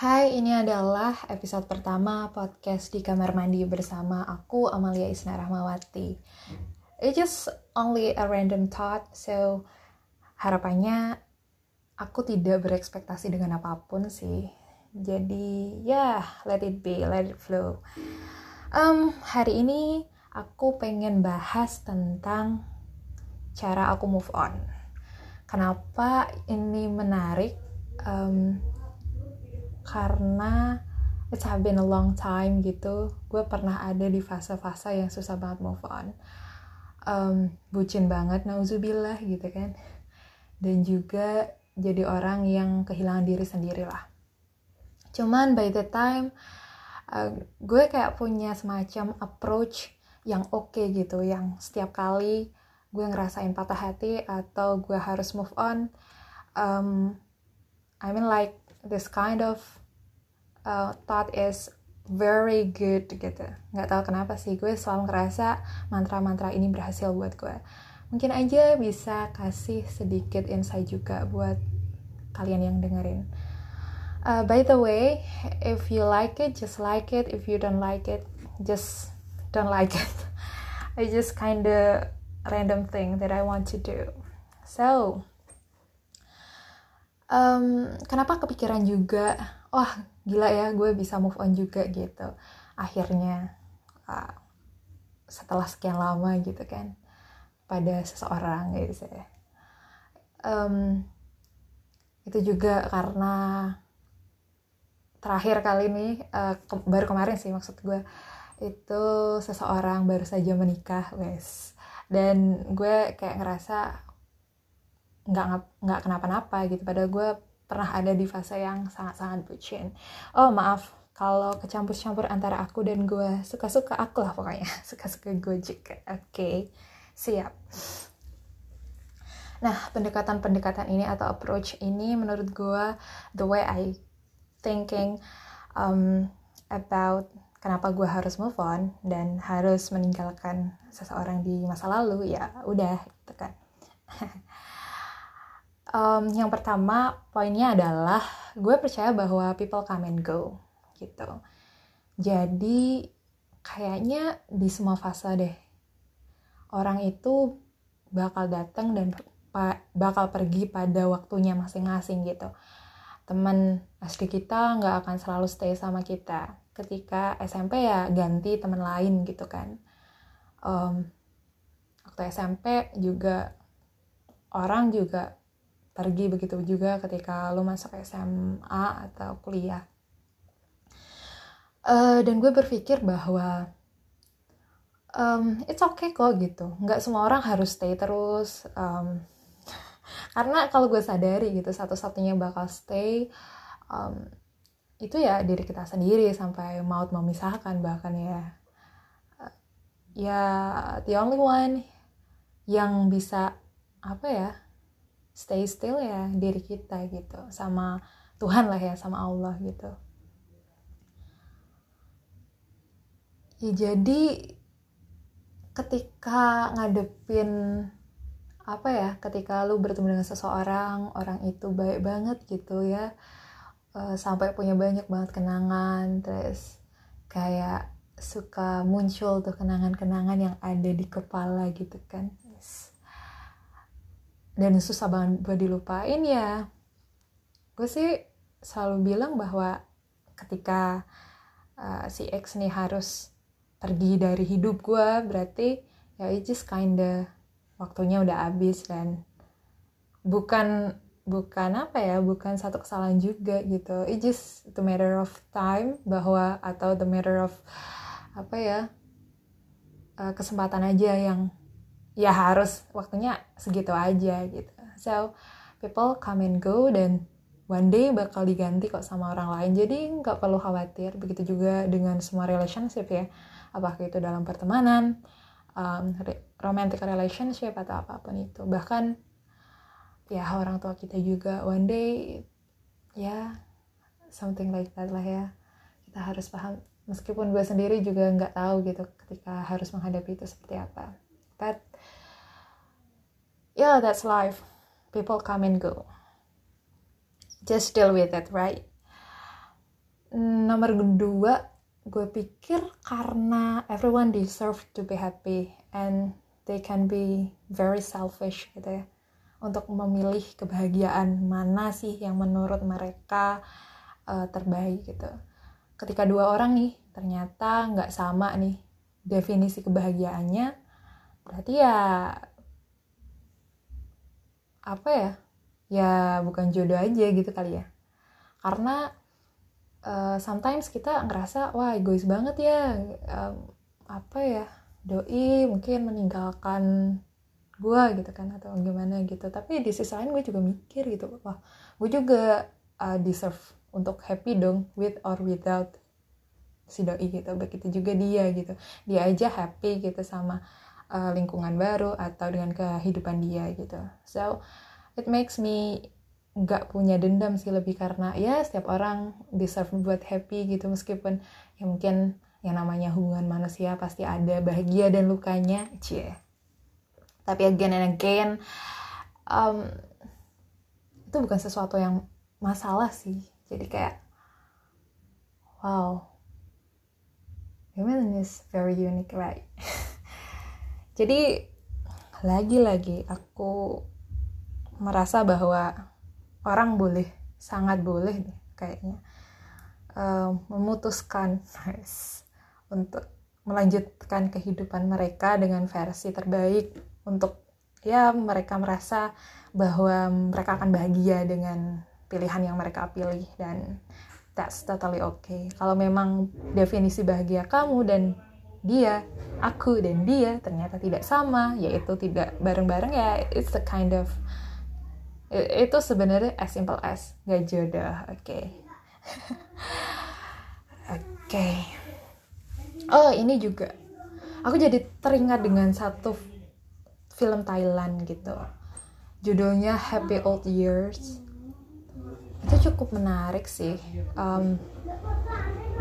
Hai, ini adalah episode pertama podcast di kamar mandi bersama aku Amalia Isna Rahmawati. It's just only a random thought, so harapannya aku tidak berekspektasi dengan apa pun sih. Jadi ya, yeah, let it be, let it flow. Um, hari ini aku pengen bahas tentang cara aku move on. Kenapa ini menarik? Um, karena it's have been a long time gitu gue pernah ada di fase-fase yang susah banget move on. Um, bucin banget nauzubillah gitu kan. Dan juga jadi orang yang kehilangan diri sendiri lah. Cuman by the time uh, gue kayak punya semacam approach yang oke okay gitu yang setiap kali gue ngerasain patah hati atau gue harus move on um, I mean like this kind of uh, thought is very good gitu. Nggak tahu kenapa sih gue selalu ngerasa mantra-mantra ini berhasil buat gue. Mungkin aja bisa kasih sedikit insight juga buat kalian yang dengerin. Uh, by the way if you like it just like it. If you don't like it just don't like it. I just kinda random thing that I want to do. So um, kenapa kepikiran juga? Wah gila ya gue bisa move on juga gitu. Akhirnya uh, setelah sekian lama gitu kan pada seseorang gitu sih. Um, itu juga karena terakhir kali ini uh, ke baru kemarin sih maksud gue itu seseorang baru saja menikah wes. Dan gue kayak ngerasa nggak nggak kenapa-napa gitu. Padahal gue pernah ada di fase yang sangat-sangat bucin. Oh maaf. Kalau kecampur-campur antara aku dan gue suka-suka aku lah pokoknya. Suka-suka gue juga. Oke. Okay. siap. Nah pendekatan-pendekatan ini atau approach ini menurut gue the way I thinking um, about kenapa gue harus move on dan harus meninggalkan seseorang di masa lalu ya udah gitu kan um, yang pertama poinnya adalah gue percaya bahwa people come and go gitu. Jadi kayaknya di semua fase deh orang itu bakal datang dan bakal pergi pada waktunya masing-masing gitu. Teman asli kita nggak akan selalu stay sama kita. Ketika SMP ya ganti teman lain gitu kan. Um, waktu SMP juga orang juga pergi begitu juga ketika lo masuk SMA atau kuliah. Uh, dan gue berpikir bahwa um, it's okay kok gitu. Nggak semua orang harus stay terus um, karena kalau gue sadari gitu satu-satunya bakal stay um, itu ya diri kita sendiri sampai maut memisahkan bahkan ya. Ya the only one yang bisa apa ya stay still ya diri kita gitu sama Tuhan lah ya sama Allah gitu. Ya jadi ketika ngadepin apa ya ketika lu bertemu dengan seseorang orang itu baik banget gitu ya uh, sampai punya banyak banget kenangan terus kayak suka muncul tuh kenangan-kenangan yang ada di kepala gitu kan dan susah banget buat dilupain ya. Gue sih selalu bilang bahwa ketika uh, si X nih harus pergi dari hidup gue berarti ya it just kinda waktunya udah habis dan bukan bukan apa ya bukan satu kesalahan juga gitu. It just the matter of time bahwa atau the matter of apa ya uh, kesempatan aja yang ya harus waktunya segitu aja gitu. So people come and go dan one day bakal diganti kok sama orang lain. Jadi nggak perlu khawatir. Begitu juga dengan semua relationship ya. Apakah itu dalam pertemanan um, romantic relationship atau apa pun itu. Bahkan ya orang tua kita juga one day ya something like that lah ya. Kita harus paham. Meskipun gue sendiri juga nggak tahu gitu ketika harus menghadapi itu seperti apa. But yeah, that's life. People come and go. Just deal with it, right? nomor kedua gue pikir karena everyone deserve to be happy and they can be very selfish gitu ya untuk memilih kebahagiaan mana sih yang menurut mereka uh, terbaik gitu ketika dua orang nih ternyata nggak sama nih definisi kebahagiaannya berarti ya apa ya? Ya bukan jodoh aja gitu kali ya. Karena uh, sometimes kita ngerasa wah egois banget ya um, apa ya doi mungkin meninggalkan gue gitu kan atau gimana gitu. Tapi di sisi lain gue juga mikir gitu wah gue juga uh, deserve untuk happy dong with or without si doi gitu. Begitu juga dia gitu. Dia aja happy gitu sama uh, lingkungan baru atau dengan kehidupan dia gitu. So it makes me nggak punya dendam sih lebih karena ya setiap orang deserve buat happy gitu. Meskipun ya mungkin yang namanya hubungan manusia pasti ada bahagia dan lukanya. Cie. Tapi again and again um, itu bukan sesuatu yang masalah sih. Jadi kayak wow women is very unique right jadi lagi-lagi aku merasa bahwa orang boleh sangat boleh deh kayaknya uh, memutuskan untuk melanjutkan kehidupan mereka dengan versi terbaik untuk ya mereka merasa bahwa mereka akan bahagia dengan pilihan yang mereka pilih dan that's totally okay. Kalau memang definisi bahagia kamu dan dia, aku dan dia ternyata tidak sama, yaitu tidak bareng-bareng ya it's a kind of itu sebenarnya as simple as gak jodoh oke okay. oke okay. oh ini juga aku jadi teringat dengan satu film Thailand gitu judulnya Happy Old Years itu cukup menarik sih um,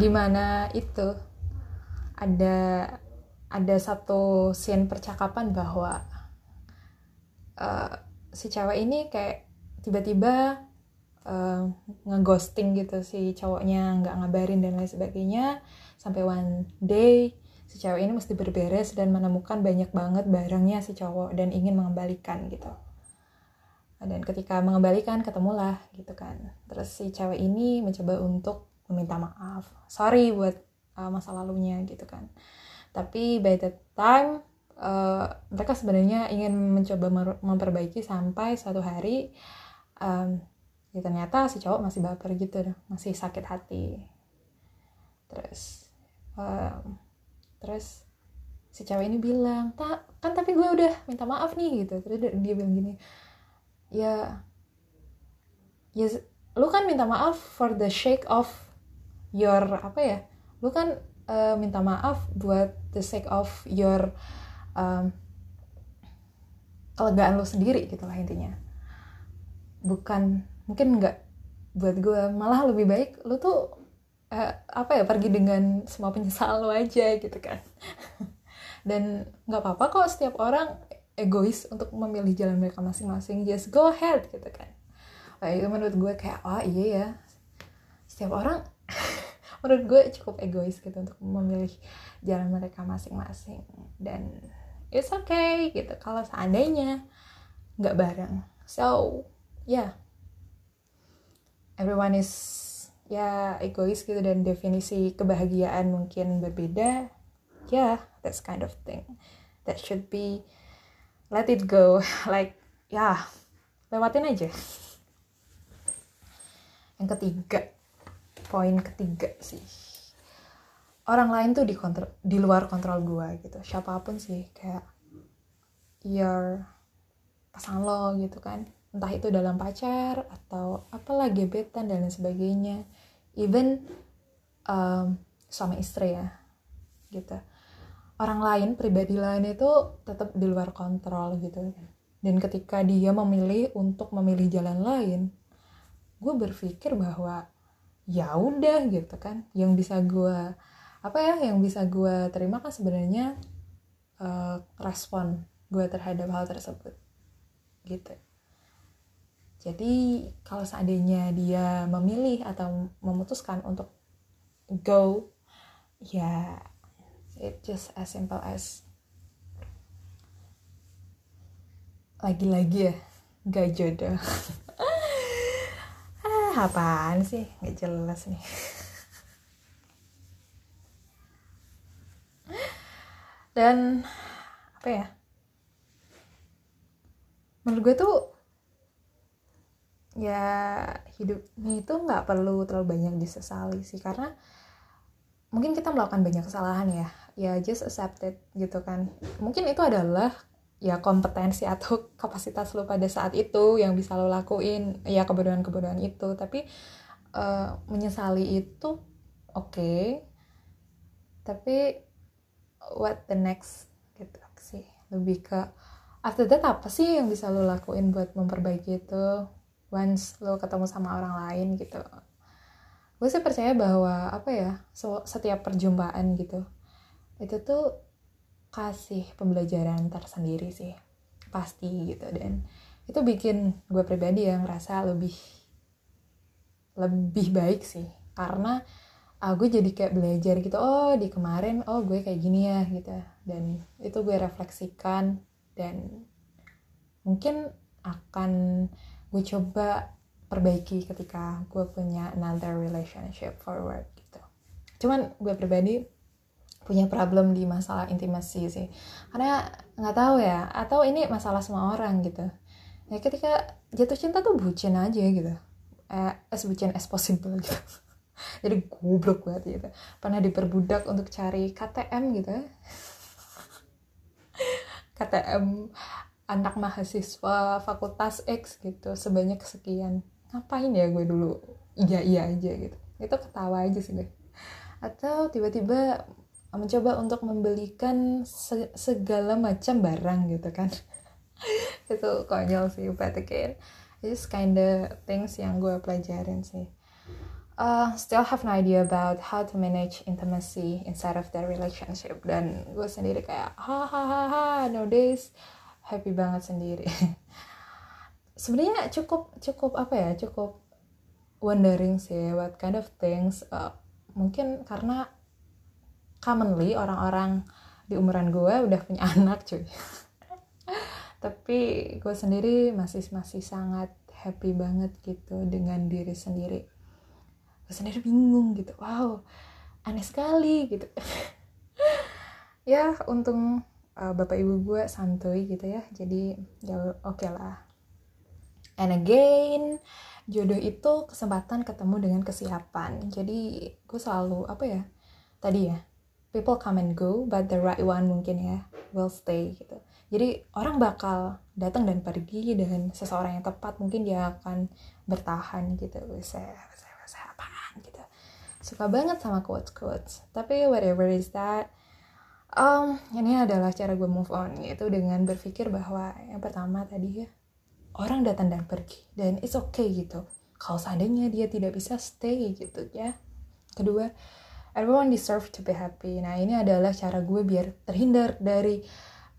di mana itu ada ada satu scene percakapan bahwa uh, si cewek ini kayak tiba-tiba uh, ngeghosting gitu si cowoknya nggak ngabarin dan lain sebagainya. Sampai one day si cewek ini mesti berberes dan menemukan banyak banget barangnya si cowok dan ingin mengembalikan gitu. Dan ketika mengembalikan ketemulah gitu kan. Terus si cewek ini mencoba untuk meminta maaf. Sorry buat uh, masa lalunya gitu kan. Tapi by the time uh, mereka sebenarnya ingin mencoba memperbaiki sampai suatu hari um, ya ternyata si cowok masih baper gitu masih sakit hati. Terus um, terus si cewek ini bilang tak kan tapi gue udah minta maaf nih gitu. Terus dia, bilang gini ya ya lu kan minta maaf for the sake of your apa ya lu kan uh, minta maaf buat the sake of your um, kelegaan lo sendiri gitu lah intinya. Bukan mungkin nggak buat gue malah lebih baik lo tuh uh, apa ya pergi dengan semua penyesalan lo aja gitu kan. Dan nggak apa-apa kok setiap orang egois untuk memilih jalan mereka masing-masing. Just go ahead gitu kan. Wah, itu menurut gue kayak oh iya ya setiap orang menurut gue cukup egois gitu untuk memilih jalan mereka masing-masing. Dan it's okay gitu kalau seandainya nggak bareng. So yeah everyone is ya egois gitu dan definisi kebahagiaan mungkin berbeda. Yeah that's kind of thing that should be let it go. Like ya yeah, lewatin aja. Yang ketiga poin ketiga sih. Orang lain tuh di kontrol di luar kontrol gue gitu. Siapa pun sih kayak your pasangan lo gitu kan. Entah itu dalam pacar atau apalah gebetan dan lain sebagainya. Even um, suami istri ya gitu. Orang lain pribadi lain itu tetap di luar kontrol gitu. Dan ketika dia memilih untuk memilih jalan lain gue berpikir bahwa ya udah gitu kan. Yang bisa gue apa ya yang bisa gue terima kan sebenarnya uh, respon gue terhadap hal tersebut. Gitu. Jadi kalau seandainya dia memilih atau memutuskan untuk go ya it just as simple as lagi-lagi ya gak jodoh apaan sih? Gak jelas nih. Dan apa ya? Menurut gue tuh ya hidupnya itu nggak perlu terlalu banyak disesali sih karena mungkin kita melakukan banyak kesalahan ya. Ya just accept it gitu kan. Mungkin itu adalah ya kompetensi atau kapasitas lo pada saat itu yang bisa lo lakuin ya kebodohan-kebodohan itu. Tapi uh, menyesali itu oke. Okay. tapi what the next? Gitu sih. Lebih ke after that apa sih yang bisa lo lakuin buat memperbaiki itu? Once lo ketemu sama orang lain gitu. Gue sih percaya bahwa apa ya setiap perjumpaan gitu itu tuh kasih pembelajaran tersendiri sih pasti gitu. Dan itu bikin gue pribadi yang ngerasa lebih lebih baik sih. Karena uh, gue jadi kayak belajar gitu oh di kemarin oh gue kayak gini ya gitu. Dan itu gue refleksikan dan mungkin akan gue coba perbaiki ketika gue punya another relationship forward gitu. Cuman gue pribadi punya problem di masalah intimasi sih. Karena nggak tahu ya atau ini masalah semua orang gitu. Ya ketika jatuh cinta tuh bucin aja gitu. Eh, as bucin as possible gitu. Jadi goblok banget gitu. Pernah diperbudak untuk cari KTM gitu KTM anak mahasiswa fakultas X gitu sebanyak sekian. Ngapain ya gue dulu? Iya iya aja gitu. Itu ketawa aja sih gue. Atau tiba-tiba mencoba untuk membelikan segala macam barang gitu kan. Itu konyol sih but again it's kinda things yang gue pelajarin sih. Uh, still have no idea about how to manage intimacy inside of their relationship. Dan gue sendiri kayak hahaha nowadays. Happy banget sendiri. Sebenarnya cukup cukup apa ya cukup wondering sih what kind of things uh, mungkin karena commonly orang-orang di umuran gue udah punya anak cuy. Tapi gue sendiri masih masih sangat happy banget gitu dengan diri sendiri. Gue sendiri bingung gitu wow aneh sekali gitu. Ya untung uh, bapak ibu gue santuy gitu ya. Jadi ya oke okay lah. And again jodoh itu kesempatan ketemu dengan kesiapan. Jadi gue selalu apa ya tadi ya people come and go but the right one mungkin ya will stay gitu. Jadi orang bakal datang dan pergi dengan seseorang yang tepat mungkin dia akan bertahan gitu. Bisa suka banget sama quotes quotes. Tapi whatever is that um, ini adalah cara gue move on yaitu dengan berpikir bahwa yang pertama tadi ya orang datang dan pergi dan it's okay gitu. Kalau seandainya dia tidak bisa stay gitu ya. Kedua everyone deserve to be happy. Nah ini adalah cara gue biar terhindar dari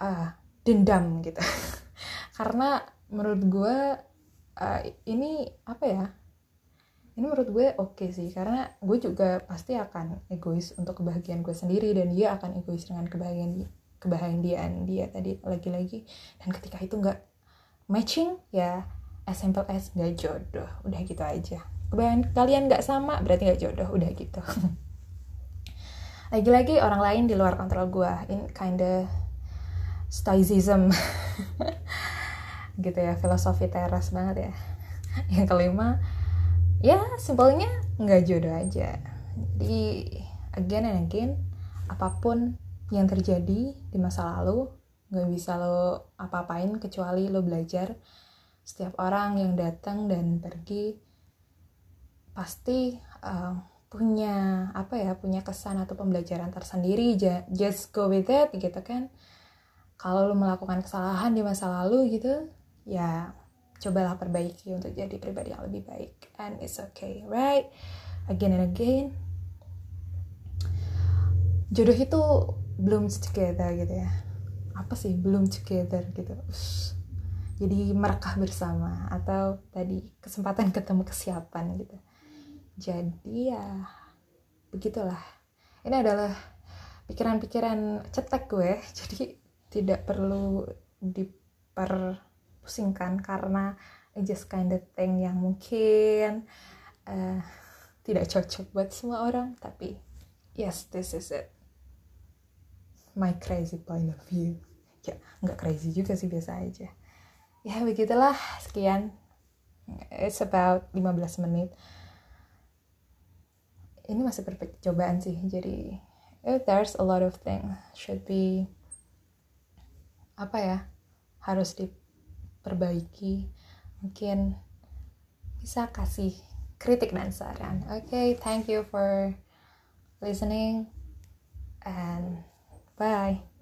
uh, dendam gitu. Karena menurut gue uh, ini apa ya? Ini menurut gue oke okay sih karena gue juga pasti akan egois untuk kebahagiaan gue sendiri dan dia akan egois dengan kebahagiaan kebahagiaan dia tadi lagi-lagi. Dan ketika itu nggak matching ya as simple as nggak jodoh. Udah gitu aja. Kebahagiaan kalian nggak sama berarti nggak jodoh. Udah gitu lagi-lagi orang lain di luar kontrol gue in kinda stoicism. Gitu ya filosofi teras banget ya. Yang kelima ya simpelnya nggak jodoh aja. Jadi again and again apa pun yang terjadi di masa lalu nggak bisa lo apa-apain kecuali lo belajar. Setiap orang yang datang dan pergi pasti uh, punya apa ya punya kesan atau pembelajaran tersendiri just go with it gitu kan. Kalau lo melakukan kesalahan di masa lalu gitu ya cobalah perbaiki untuk jadi pribadi yang lebih baik. And it's okay right? Again and again. Jodoh itu belum together gitu ya. Apa sih belum together gitu. Ush. jadi merekah bersama atau tadi kesempatan ketemu kesiapan gitu jadi ya begitulah. Ini adalah pikiran-pikiran cetek gue jadi tidak perlu diperpusingkan karena it just kind of thing yang mungkin uh, tidak cocok buat semua orang tapi yes this is it. My crazy point of view. Ya nggak crazy juga sih biasa aja. Ya begitulah. Sekian. It's about 15 menit ini masih percobaan sih. Jadi if there's a lot of things should be apa ya harus diperbaiki. Mungkin bisa kasih kritik dan saran. Oke okay, thank you for listening and bye